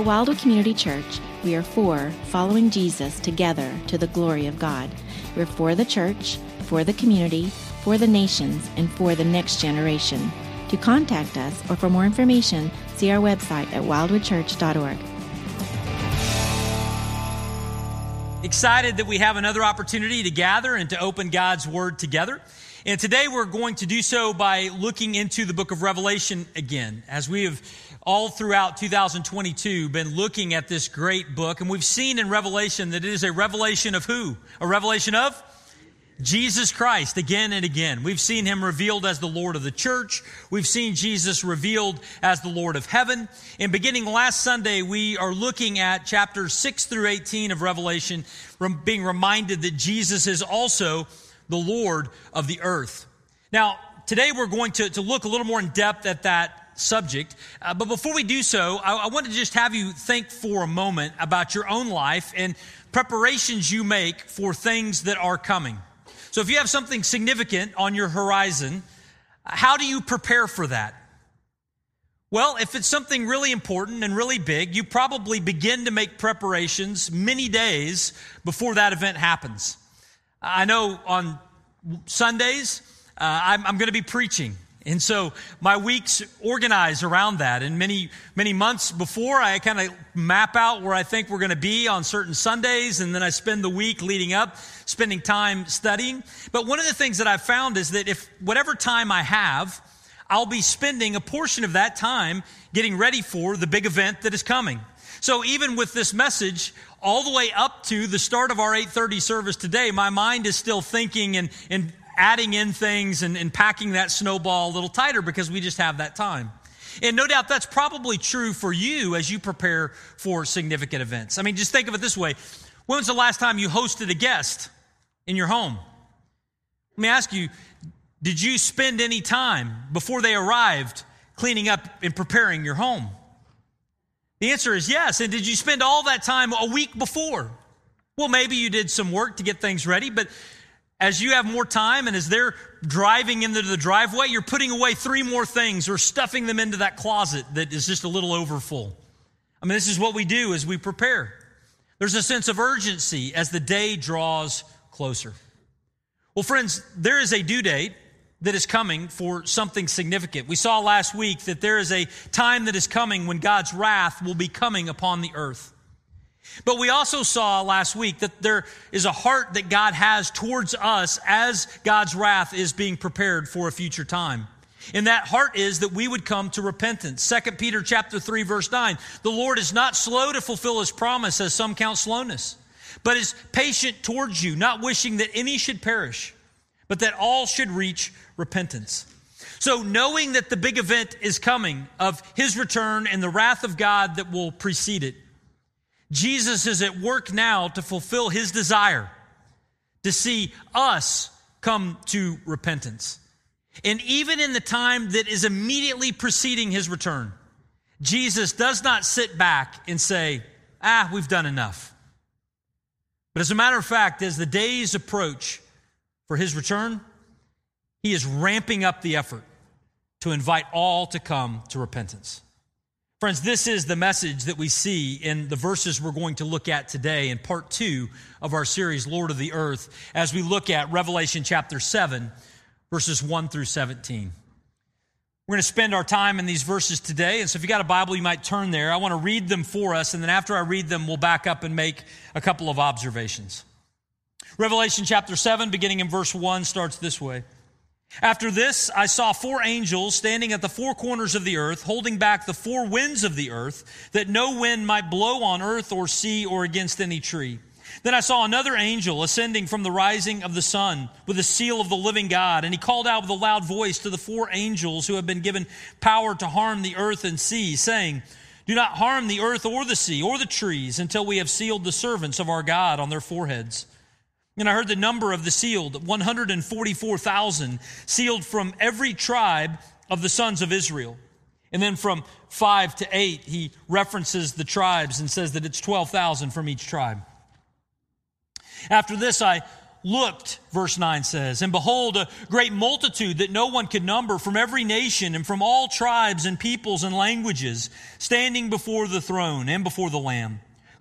At Wildwood Community Church, we are for following Jesus together to the glory of God. We're for the church, for the community, for the nations, and for the next generation. To contact us or for more information, see our website at wildwoodchurch.org. Excited that we have another opportunity to gather and to open God's Word together. And today we're going to do so by looking into the book of Revelation again, as we have all throughout 2022 been looking at this great book. And we've seen in Revelation that it is a revelation of who? A revelation of? Jesus Christ again and again. We've seen him revealed as the Lord of the church. We've seen Jesus revealed as the Lord of heaven. And beginning last Sunday, we are looking at chapters 6 through 18 of Revelation, being reminded that Jesus is also the Lord of the earth. Now, today we're going to, to look a little more in depth at that subject. Uh, but before we do so, I, I want to just have you think for a moment about your own life and preparations you make for things that are coming. So if you have something significant on your horizon, how do you prepare for that? Well, if it's something really important and really big, you probably begin to make preparations many days before that event happens. I know on Sundays, uh, I'm, I'm going to be preaching. And so my weeks organize around that. And many, many months before, I kind of map out where I think we're going to be on certain Sundays. And then I spend the week leading up, spending time studying. But one of the things that I've found is that if whatever time I have, I'll be spending a portion of that time getting ready for the big event that is coming. So even with this message, all the way up to the start of our 830 service today, my mind is still thinking and, and adding in things and, and packing that snowball a little tighter because we just have that time. And no doubt that's probably true for you as you prepare for significant events. I mean, just think of it this way. When was the last time you hosted a guest in your home? Let me ask you, did you spend any time before they arrived cleaning up and preparing your home? The answer is yes. And did you spend all that time a week before? Well, maybe you did some work to get things ready, but as you have more time and as they're driving into the driveway, you're putting away three more things or stuffing them into that closet that is just a little overfull. I mean, this is what we do as we prepare. There's a sense of urgency as the day draws closer. Well, friends, there is a due date that is coming for something significant. We saw last week that there is a time that is coming when God's wrath will be coming upon the earth. But we also saw last week that there is a heart that God has towards us as God's wrath is being prepared for a future time. And that heart is that we would come to repentance. 2 Peter chapter 3 verse 9. The Lord is not slow to fulfill his promise as some count slowness, but is patient towards you, not wishing that any should perish, but that all should reach repentance. So, knowing that the big event is coming of his return and the wrath of God that will precede it, Jesus is at work now to fulfill his desire to see us come to repentance. And even in the time that is immediately preceding his return, Jesus does not sit back and say, ah, we've done enough. But as a matter of fact, as the days approach for his return, he is ramping up the effort to invite all to come to repentance. Friends, this is the message that we see in the verses we're going to look at today in part two of our series, Lord of the Earth, as we look at Revelation chapter 7, verses 1 through 17. We're going to spend our time in these verses today. And so if you got a Bible, you might turn there. I want to read them for us. And then after I read them, we'll back up and make a couple of observations. Revelation chapter 7, beginning in verse 1, starts this way. After this, I saw four angels standing at the four corners of the earth, holding back the four winds of the earth, that no wind might blow on earth or sea or against any tree. Then I saw another angel ascending from the rising of the sun with the seal of the living God, and he called out with a loud voice to the four angels who have been given power to harm the earth and sea, saying, Do not harm the earth or the sea or the trees until we have sealed the servants of our God on their foreheads. And I heard the number of the sealed 144,000 sealed from every tribe of the sons of Israel. And then from 5 to 8, he references the tribes and says that it's 12,000 from each tribe. After this, I looked, verse 9 says, and behold, a great multitude that no one could number from every nation and from all tribes and peoples and languages, standing before the throne and before the Lamb,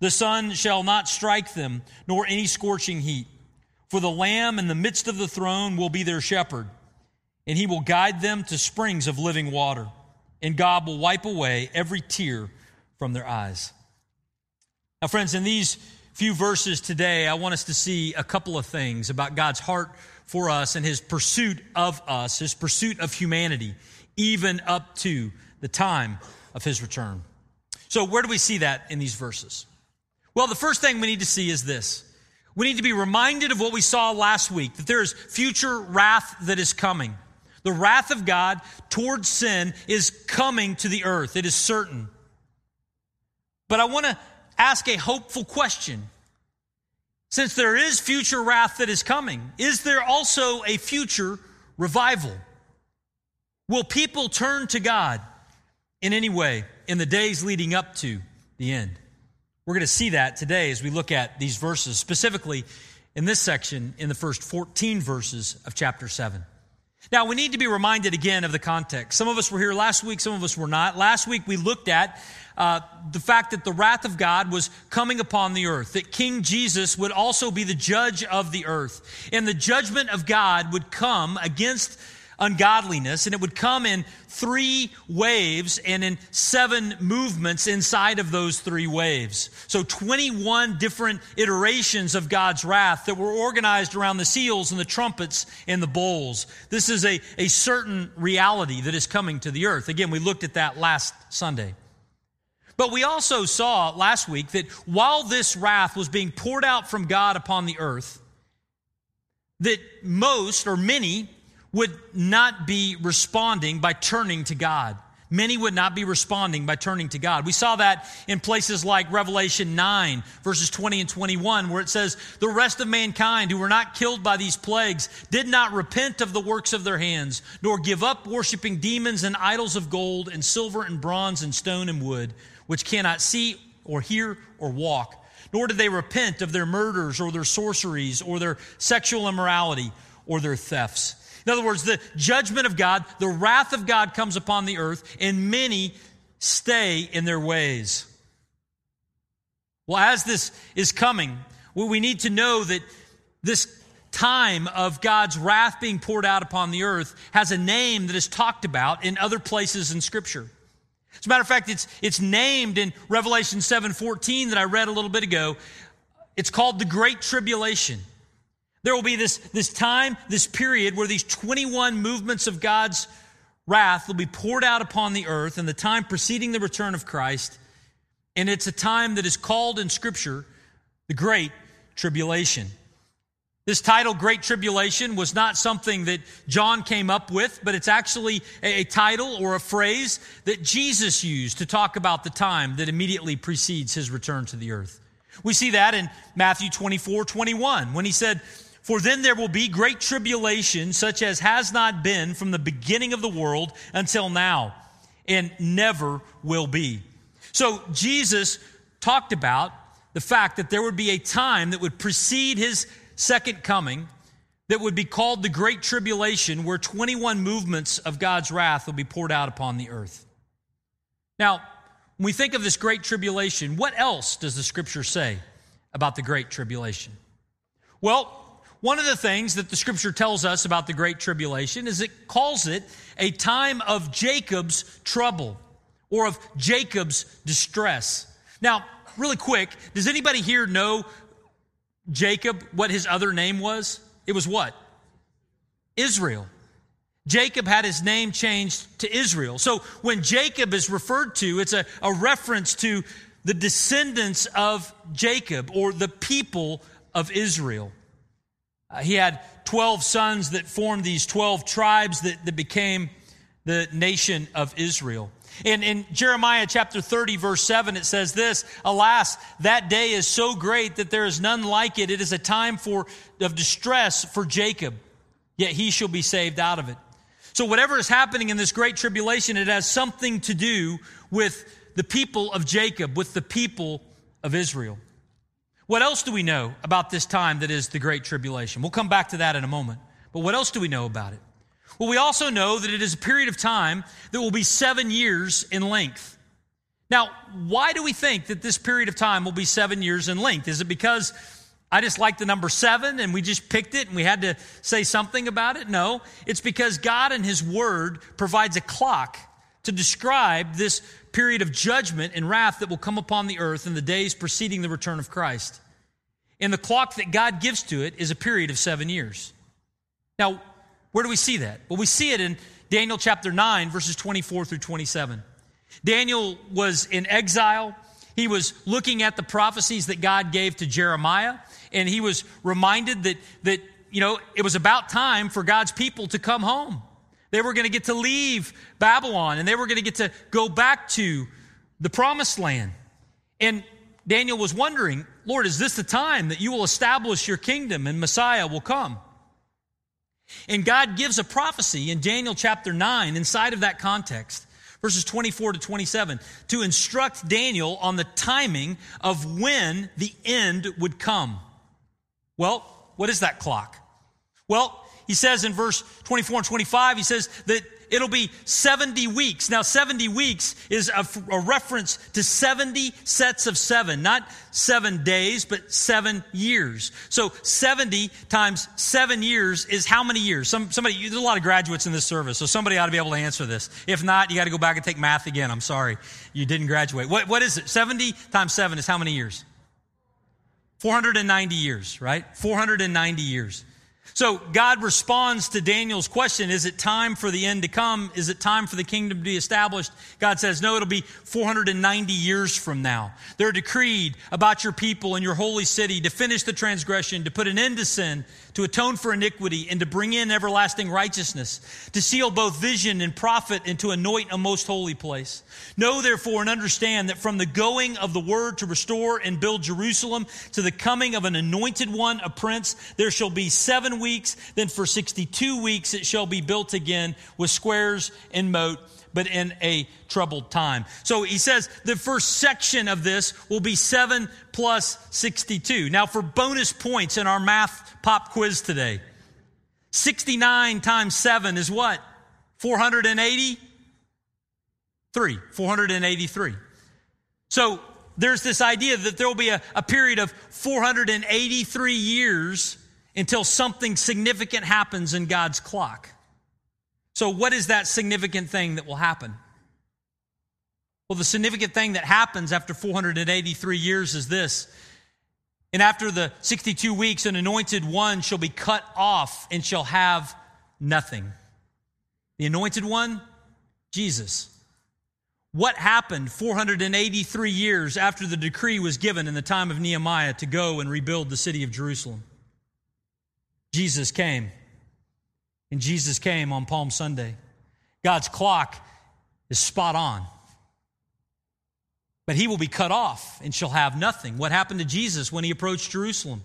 The sun shall not strike them, nor any scorching heat. For the Lamb in the midst of the throne will be their shepherd, and he will guide them to springs of living water. And God will wipe away every tear from their eyes. Now, friends, in these few verses today, I want us to see a couple of things about God's heart for us and his pursuit of us, his pursuit of humanity, even up to the time of his return. So, where do we see that in these verses? Well, the first thing we need to see is this. We need to be reminded of what we saw last week that there is future wrath that is coming. The wrath of God towards sin is coming to the earth. It is certain. But I want to ask a hopeful question. Since there is future wrath that is coming, is there also a future revival? Will people turn to God in any way in the days leading up to the end? We're going to see that today as we look at these verses, specifically in this section in the first 14 verses of chapter 7. Now, we need to be reminded again of the context. Some of us were here last week, some of us were not. Last week we looked at uh, the fact that the wrath of God was coming upon the earth, that King Jesus would also be the judge of the earth. And the judgment of God would come against ungodliness, and it would come in three waves and in seven movements inside of those three waves. So 21 different iterations of God's wrath that were organized around the seals and the trumpets and the bowls. This is a, a certain reality that is coming to the earth. Again, we looked at that last Sunday. But we also saw last week that while this wrath was being poured out from God upon the earth, that most or many would not be responding by turning to God. Many would not be responding by turning to God. We saw that in places like Revelation 9, verses 20 and 21, where it says, The rest of mankind who were not killed by these plagues did not repent of the works of their hands, nor give up worshiping demons and idols of gold and silver and bronze and stone and wood, which cannot see or hear or walk. Nor did they repent of their murders or their sorceries or their sexual immorality or their thefts. In other words, the judgment of God, the wrath of God comes upon the earth, and many stay in their ways. Well, as this is coming, well, we need to know that this time of God's wrath being poured out upon the earth has a name that is talked about in other places in Scripture. As a matter of fact, it's, it's named in Revelation 7:14 that I read a little bit ago. It's called the Great Tribulation. There will be this, this time, this period where these 21 movements of God's wrath will be poured out upon the earth in the time preceding the return of Christ. And it's a time that is called in Scripture the Great Tribulation. This title, Great Tribulation, was not something that John came up with, but it's actually a, title or a phrase that Jesus used to talk about the time that immediately precedes his return to the earth. We see that in Matthew 24, 21, when he said, for then there will be great tribulation, such as has not been from the beginning of the world until now, and never will be. So Jesus talked about the fact that there would be a time that would precede his second coming that would be called the Great Tribulation, where 21 movements of God's wrath will be poured out upon the earth. Now, when we think of this Great Tribulation, what else does the Scripture say about the Great Tribulation? Well, one of the things that the scripture tells us about the Great Tribulation is it calls it a time of Jacob's trouble or of Jacob's distress. Now, really quick, does anybody here know Jacob, what his other name was? It was what? Israel. Jacob had his name changed to Israel. So when Jacob is referred to, it's a, a reference to the descendants of Jacob or the people of Israel. Uh, he had 12 sons that formed these 12 tribes that, that became the nation of Israel. In, in Jeremiah chapter 30, verse 7, it says this Alas, that day is so great that there is none like it. It is a time for, of distress for Jacob, yet he shall be saved out of it. So, whatever is happening in this great tribulation, it has something to do with the people of Jacob, with the people of Israel. What else do we know about this time that is the Great Tribulation? We'll come back to that in a moment. But what else do we know about it? Well, we also know that it is a period of time that will be seven years in length. Now, why do we think that this period of time will be seven years in length? Is it because I just like the number seven and we just picked it and we had to say something about it? No, it's because God and His Word provides a clock to describe this period of judgment and wrath that will come upon the earth in the days preceding the return of Christ. And the clock that God gives to it is a period of seven years. Now, where do we see that? Well, we see it in Daniel chapter 9, verses 24 through 27. Daniel was in exile. He was looking at the prophecies that God gave to Jeremiah, and he was reminded that, that you know, it was about time for God's people to come home. They were going to get to leave Babylon and they were going to get to go back to the promised land. And Daniel was wondering, Lord, is this the time that you will establish your kingdom and Messiah will come? And God gives a prophecy in Daniel chapter 9 inside of that context, verses 24 to 27, to instruct Daniel on the timing of when the end would come. Well, what is that clock? Well, he says in verse 24 and 25, he says that it'll be 70 weeks. Now, 70 weeks is a, a, reference to 70 sets of seven, not seven days, but seven years. So 70 times seven years is how many years? Some, somebody, there's a lot of graduates in this service, so somebody ought to be able to answer this. If not, you got to go back and take math again. I'm sorry. You didn't graduate. What, what is it? 70 times seven is how many years? 490 years, right? 490 years. So God responds to Daniel's question Is it time for the end to come? Is it time for the kingdom to be established? God says, No, it'll be 490 years from now. They're decreed about your people and your holy city to finish the transgression, to put an end to sin, to atone for iniquity, and to bring in everlasting righteousness, to seal both vision and prophet, and to anoint a most holy place. Know therefore and understand that from the going of the word to restore and build Jerusalem to the coming of an anointed one, a prince, there shall be seven weeks. Then for 62 weeks it shall be built again with squares and moat but in a troubled time. So he says the first section of this will be 7 plus 62. Now, for bonus points in our math pop quiz today, 69 times 7 is what? 480? 3, 483. So there's this idea that there will be a, a period of 483 years until something significant happens in God's clock. So, what is that significant thing that will happen? Well, the significant thing that happens after 483 years is this. And after the 62 weeks, an anointed one shall be cut off and shall have nothing. The anointed one, Jesus. What happened 483 years after the decree was given in the time of Nehemiah to go and rebuild the city of Jerusalem? Jesus came. And Jesus came on Palm Sunday. God's clock is spot on. But he will be cut off and shall have nothing. What happened to Jesus when he approached Jerusalem?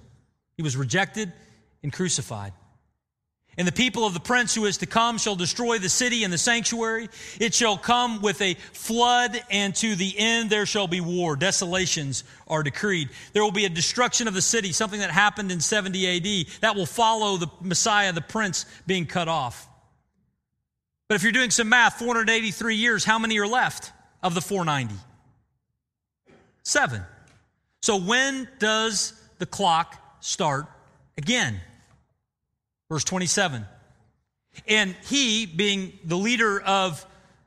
He was rejected and crucified. And the people of the prince who is to come shall destroy the city and the sanctuary. It shall come with a flood, and to the end there shall be war. Desolations are decreed. There will be a destruction of the city, something that happened in 70 AD, that will follow the Messiah, the prince, being cut off. But if you're doing some math, 483 years, how many are left of the 490? Seven. So when does the clock start again? Verse 27. And he, being the leader of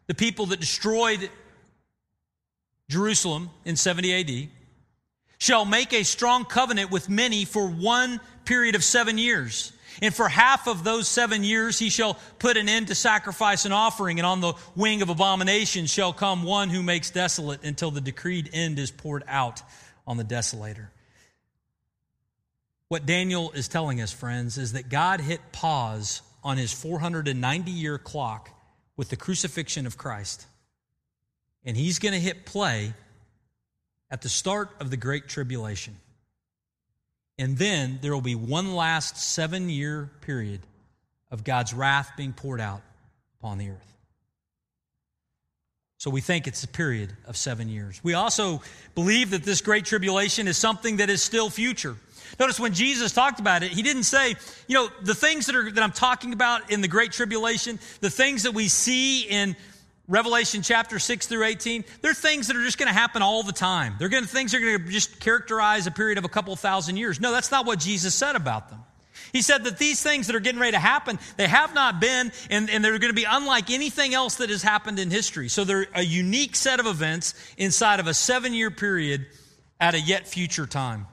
the people that destroyed Jerusalem in 70 AD, shall make a strong covenant with many for one period of seven years. And for half of those seven years, he shall put an end to sacrifice and offering, and on the wing of abomination shall come one who makes desolate until the decreed end is poured out on the desolator. What Daniel is telling us, friends, is that God hit pause on his 490 year clock with the crucifixion of Christ. And he's going to hit play at the start of the Great Tribulation. And then there will be one last seven year period of God's wrath being poured out upon the earth. So we think it's a period of seven years. We also believe that this great tribulation is something that is still future. Notice when Jesus talked about it, he didn't say, you know, the things that, are, that I'm talking about in the great tribulation, the things that we see in Revelation chapter 6 through 18, they're things that are just going to happen all the time. They're going to, things that are going to just characterize a period of a couple thousand years. No, that's not what Jesus said about them. He said that these things that are getting ready to happen, they have not been, and, and they're going to be unlike anything else that has happened in history. So they're a unique set of events inside of a seven year period at a yet future time.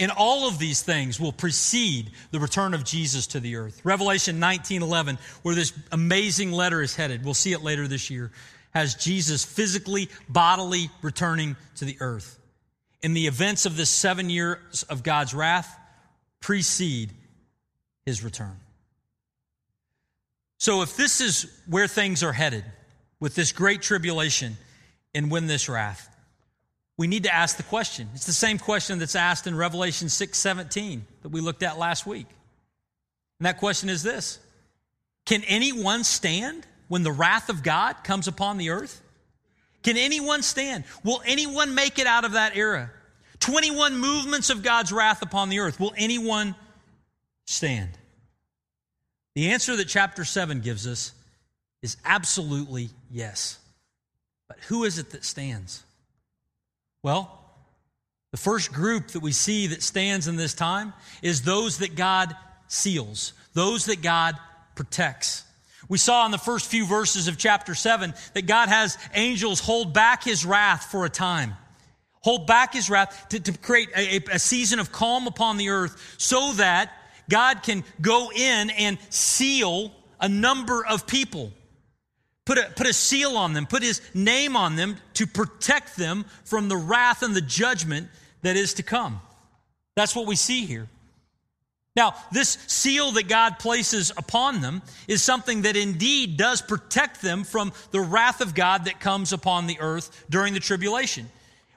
And all of these things will precede the return of Jesus to the earth. Revelation 19:11, where this amazing letter is headed, we'll see it later this year, has Jesus physically, bodily returning to the earth. And the events of this seven years of God's wrath precede his return. So if this is where things are headed, with this great tribulation and when this wrath, we need to ask the question. It's the same question that's asked in Revelation 6 17 that we looked at last week. And that question is this Can anyone stand when the wrath of God comes upon the earth? Can anyone stand? Will anyone make it out of that era? 21 movements of God's wrath upon the earth. Will anyone stand? The answer that chapter 7 gives us is absolutely yes. But who is it that stands? Well, the first group that we see that stands in this time is those that God seals, those that God protects. We saw in the first few verses of chapter 7 that God has angels hold back his wrath for a time. Hold back his wrath to, to create a, a season of calm upon the earth so that God can go in and seal a number of people put a, put a seal on them, put his name on them to protect them from the wrath and the judgment that is to come. That's what we see here. Now, this seal that God places upon them is something that indeed does protect them from the wrath of God that comes upon the earth during the tribulation.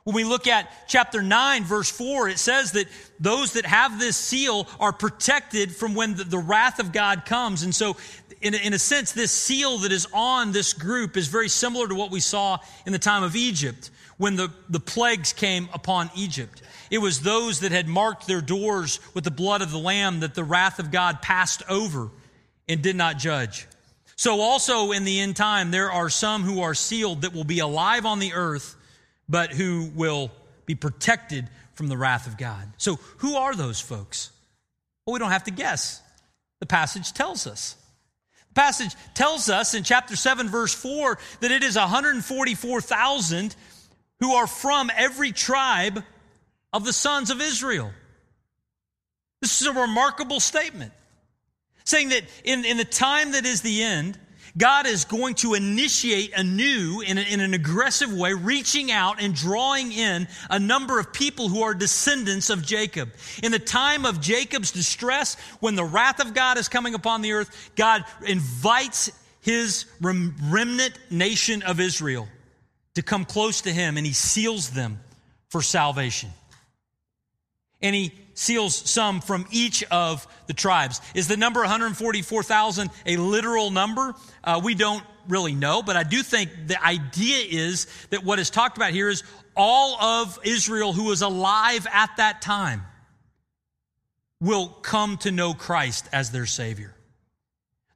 When we look at chapter 9, verse 4, it says that those that have this seal are protected from when the, the wrath of God comes. And so in in a sense, this seal that is on this group is very similar to what we saw in the time of Egypt when the, the plagues came upon Egypt. It was those that had marked their doors with the blood of the Lamb that the wrath of God passed over and did not judge. So, also in the end time, there are some who are sealed that will be alive on the earth, but who will be protected from the wrath of God. So, who are those folks? Well, we don't have to guess. The passage tells us The passage tells us in chapter 7, verse 4, that it is 144,000 who are from every tribe of the sons of Israel. This is a remarkable statement, saying that in, in the time that is the end, God is going to initiate anew in, a, in an aggressive way, reaching out and drawing in a number of people who are descendants of Jacob. In the time of Jacob's distress, when the wrath of God is coming upon the earth, God invites his remnant nation of Israel to come close to him and he seals them for salvation. And he seals some from each of the tribes. Is the number 144,000 a literal number? Uh, we don't really know, but I do think the idea is that what is talked about here is all of Israel who was alive at that time will come to know Christ as their Savior.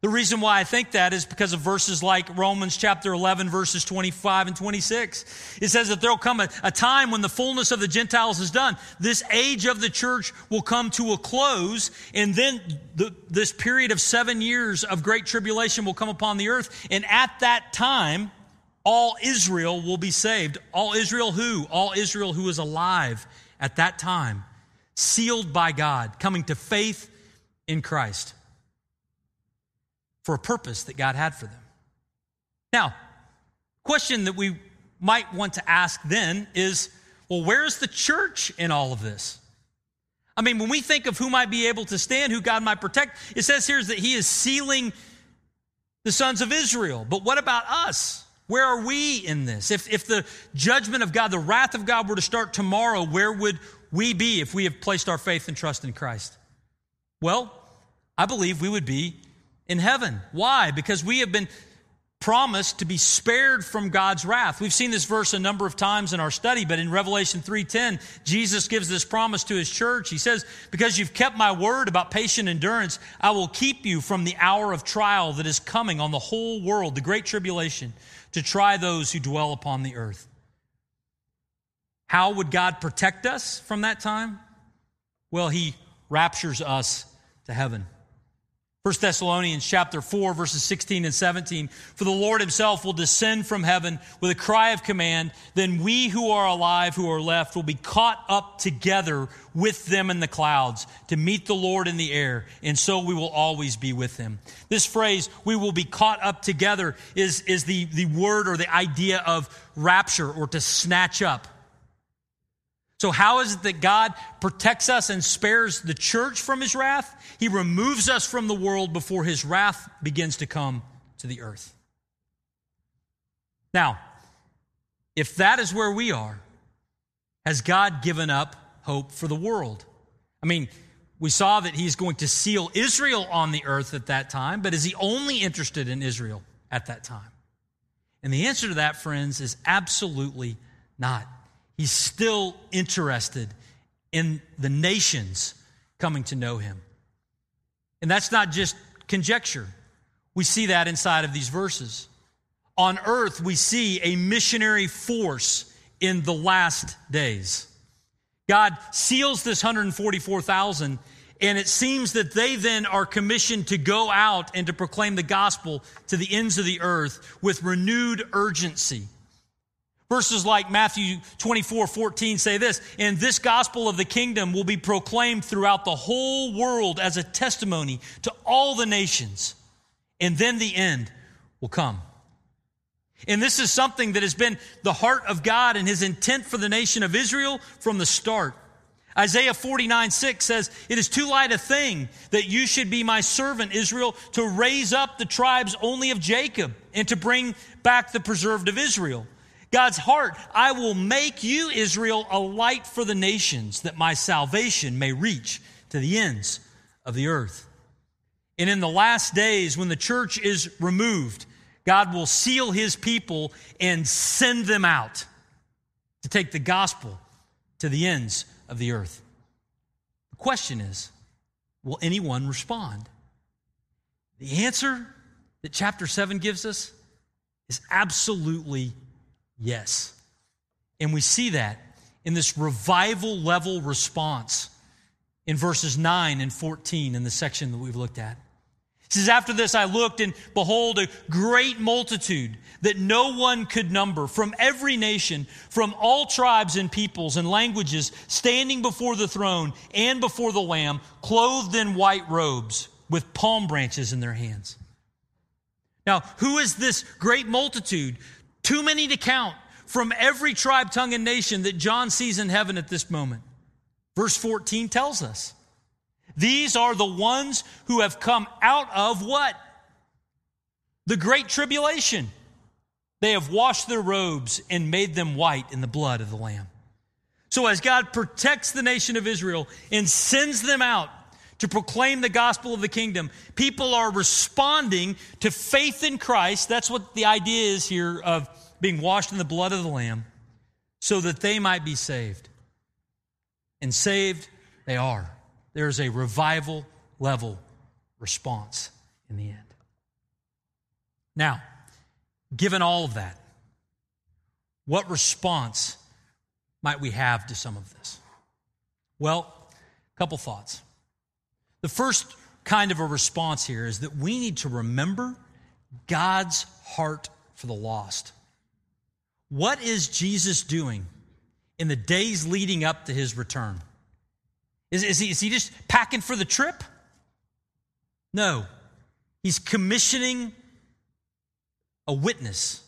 The reason why I think that is because of verses like Romans chapter 11, verses 25 and 26. It says that there'll come a, a, time when the fullness of the Gentiles is done. This age of the church will come to a close, and then the, this period of seven years of great tribulation will come upon the earth. And at that time, all Israel will be saved. All Israel who? All Israel who is alive at that time, sealed by God, coming to faith in Christ for a purpose that God had for them. Now, question that we might want to ask then is well, where's the church in all of this? I mean, when we think of who might be able to stand, who God might protect, it says here is that He is sealing the sons of Israel. But what about us? Where are we in this? If, if the judgment of God, the wrath of God were to start tomorrow, where would we be if we have placed our faith and trust in Christ? Well, I believe we would be in heaven. Why? Because we have been promised to be spared from God's wrath. We've seen this verse a number of times in our study, but in Revelation 3:10, Jesus gives this promise to his church. He says, "Because you've kept my word about patient endurance, I will keep you from the hour of trial that is coming on the whole world, the great tribulation, to try those who dwell upon the earth." How would God protect us from that time? Well, he raptures us to heaven. 1 Thessalonians chapter 4 verses 16 and 17 for the Lord himself will descend from heaven with a cry of command. Then we who are alive who are left will be caught up together with them in the clouds to meet the Lord in the air and so we will always be with him. This phrase we will be caught up together is is the the word or the idea of rapture or to snatch up so, how is it that God protects us and spares the church from his wrath? He removes us from the world before his wrath begins to come to the earth. Now, if that is where we are, has God given up hope for the world? I mean, we saw that he's going to seal Israel on the earth at that time, but is he only interested in Israel at that time? And the answer to that, friends, is absolutely not. He's still interested in the nations coming to know him. And that's not just conjecture. We see that inside of these verses. On earth, we see a missionary force in the last days. God seals this 144,000, and it seems that they then are commissioned to go out and to proclaim the gospel to the ends of the earth with renewed urgency. Verses like Matthew 24, 14 say this, and this gospel of the kingdom will be proclaimed throughout the whole world as a testimony to all the nations, and then the end will come. And this is something that has been the heart of God and his intent for the nation of Israel from the start. Isaiah 49, 6 says, It is too light a thing that you should be my servant, Israel, to raise up the tribes only of Jacob and to bring back the preserved of Israel. God's heart, I will make you, Israel, a light for the nations, that my salvation may reach to the ends of the earth. And in the last days, when the church is removed, God will seal his people and send them out to take the gospel to the ends of the earth. The question is will anyone respond? The answer that chapter 7 gives us is absolutely Yes. And we see that in this revival level response in verses 9 and 14 in the section that we've looked at. It says, After this I looked, and behold, a great multitude that no one could number from every nation, from all tribes and peoples and languages, standing before the throne and before the Lamb, clothed in white robes with palm branches in their hands. Now, who is this great multitude? Too many to count from every tribe, tongue, and nation that John sees in heaven at this moment. Verse 14 tells us these are the ones who have come out of what? The great tribulation. They have washed their robes and made them white in the blood of the Lamb. So, as God protects the nation of Israel and sends them out to proclaim the gospel of the kingdom, people are responding to faith in Christ. That's what the idea is here of being washed in the blood of the Lamb, so that they might be saved. And saved they are. There is a revival level response in the end. Now, given all of that, what response might we have to some of this? Well, a couple thoughts. The first kind of a response here is that we need to remember God's heart for the lost. What is Jesus doing in the days leading up to his return? Is, is, he, is he just packing for the trip? No. He's commissioning a witness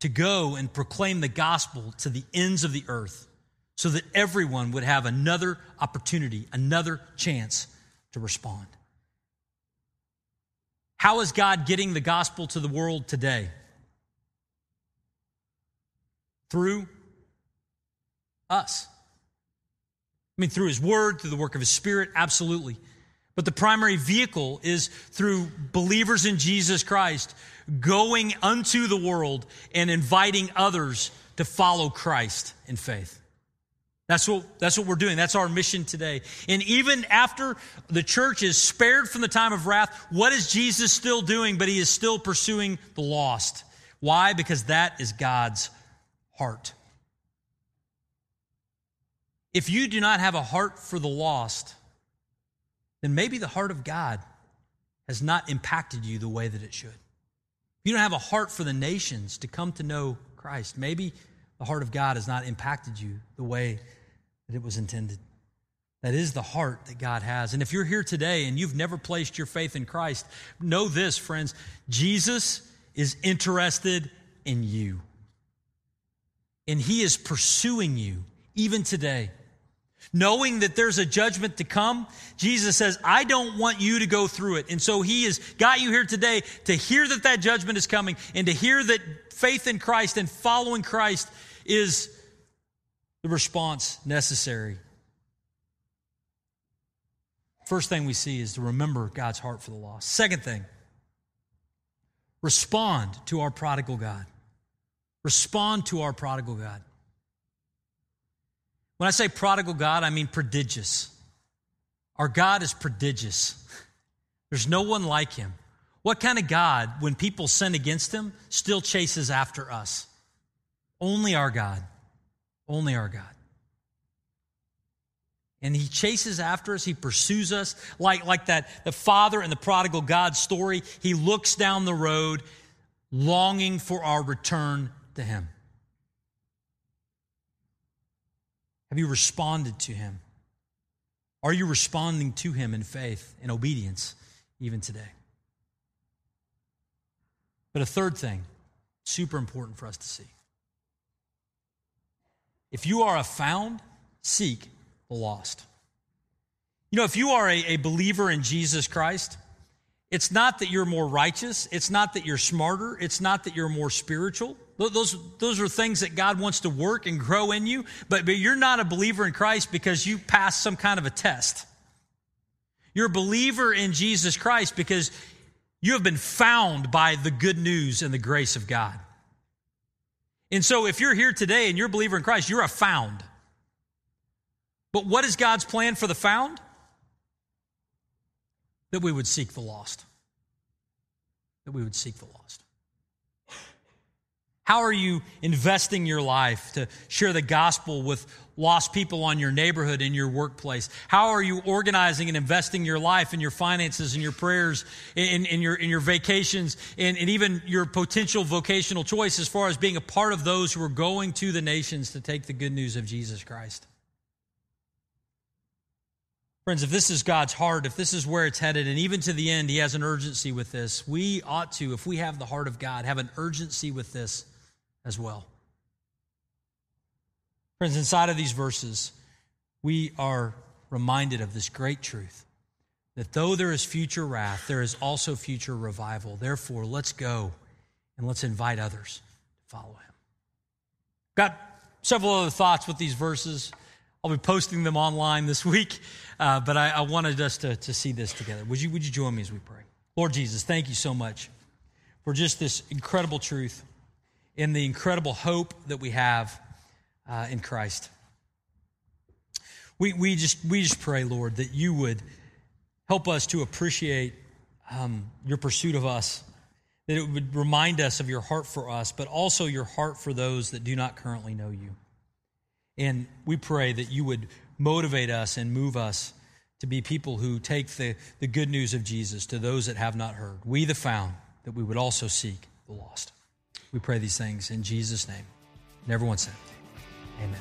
to go and proclaim the gospel to the ends of the earth so that everyone would have another opportunity, another chance to respond. How is God getting the gospel to the world today? Through us. I mean, through His Word, through the work of His Spirit, absolutely. But the primary vehicle is through believers in Jesus Christ going unto the world and inviting others to follow Christ in faith. That's what, that's what we're doing. That's our mission today. And even after the church is spared from the time of wrath, what is Jesus still doing? But he is still pursuing the lost. Why? Because that is God's heart. If you do not have a heart for the lost, then maybe the heart of God has not impacted you the way that it should. If you don't have a heart for the nations to come to know Christ, maybe the heart of God has not impacted you the way that it was intended. That is the heart that God has. And if you're here today and you've never placed your faith in Christ, know this, friends Jesus is interested in you. And He is pursuing you even today. Knowing that there's a judgment to come, Jesus says, I don't want you to go through it. And so He has got you here today to hear that that judgment is coming and to hear that faith in Christ and following Christ is the response necessary. First thing we see is to remember God's heart for the lost. Second thing, respond to our prodigal God. Respond to our prodigal God. When I say prodigal God, I mean prodigious. Our God is prodigious. There's no one like him. What kind of God, when people sin against him, still chases after us? Only our God. Only our God. And he chases after us. He pursues us like, like that, the father and the prodigal God story. He looks down the road longing for our return to him. Have you responded to him? Are you responding to him in faith and obedience even today? But a third thing, super important for us to see. If you are a found, seek the lost. You know, if you are a, a, believer in Jesus Christ, it's not that you're more righteous, it's not that you're smarter, it's not that you're more spiritual. Those, those are things that God wants to work and grow in you, but, but you're not a believer in Christ because you passed some kind of a test. You're a believer in Jesus Christ because you have been found by the good news and the grace of God. And so if you're here today and you're a believer in Christ, you're a found. But what is God's plan for the found? That we would seek the lost. That we would seek the lost. How are you investing your life to share the gospel with lost people on your neighborhood in your workplace? How are you organizing and investing your life and your finances and your prayers in, in your, in your vacations and, and even your potential vocational choice as far as being a part of those who are going to the nations to take the good news of Jesus Christ? Friends, if this is God's heart, if this is where it's headed, and even to the end, He has an urgency with this, we ought to, if we have the heart of God, have an urgency with this as well. Friends, inside of these verses, we are reminded of this great truth that though there is future wrath, there is also future revival. Therefore, let's go and let's invite others to follow him. Got several other thoughts with these verses. I'll be posting them online this week, uh, but I, I, wanted us to, to see this together. Would you, would you join me as we pray? Lord Jesus, thank you so much for just this incredible truth in the incredible hope that we have uh, in Christ. We, we, just, we just pray, Lord, that you would help us to appreciate um, your pursuit of us, that it would remind us of your heart for us, but also your heart for those that do not currently know you. And we pray that you would motivate us and move us to be people who take the, the good news of Jesus to those that have not heard. We, the found, that we would also seek the lost. We pray these things in Jesus' name. And everyone said, Amen.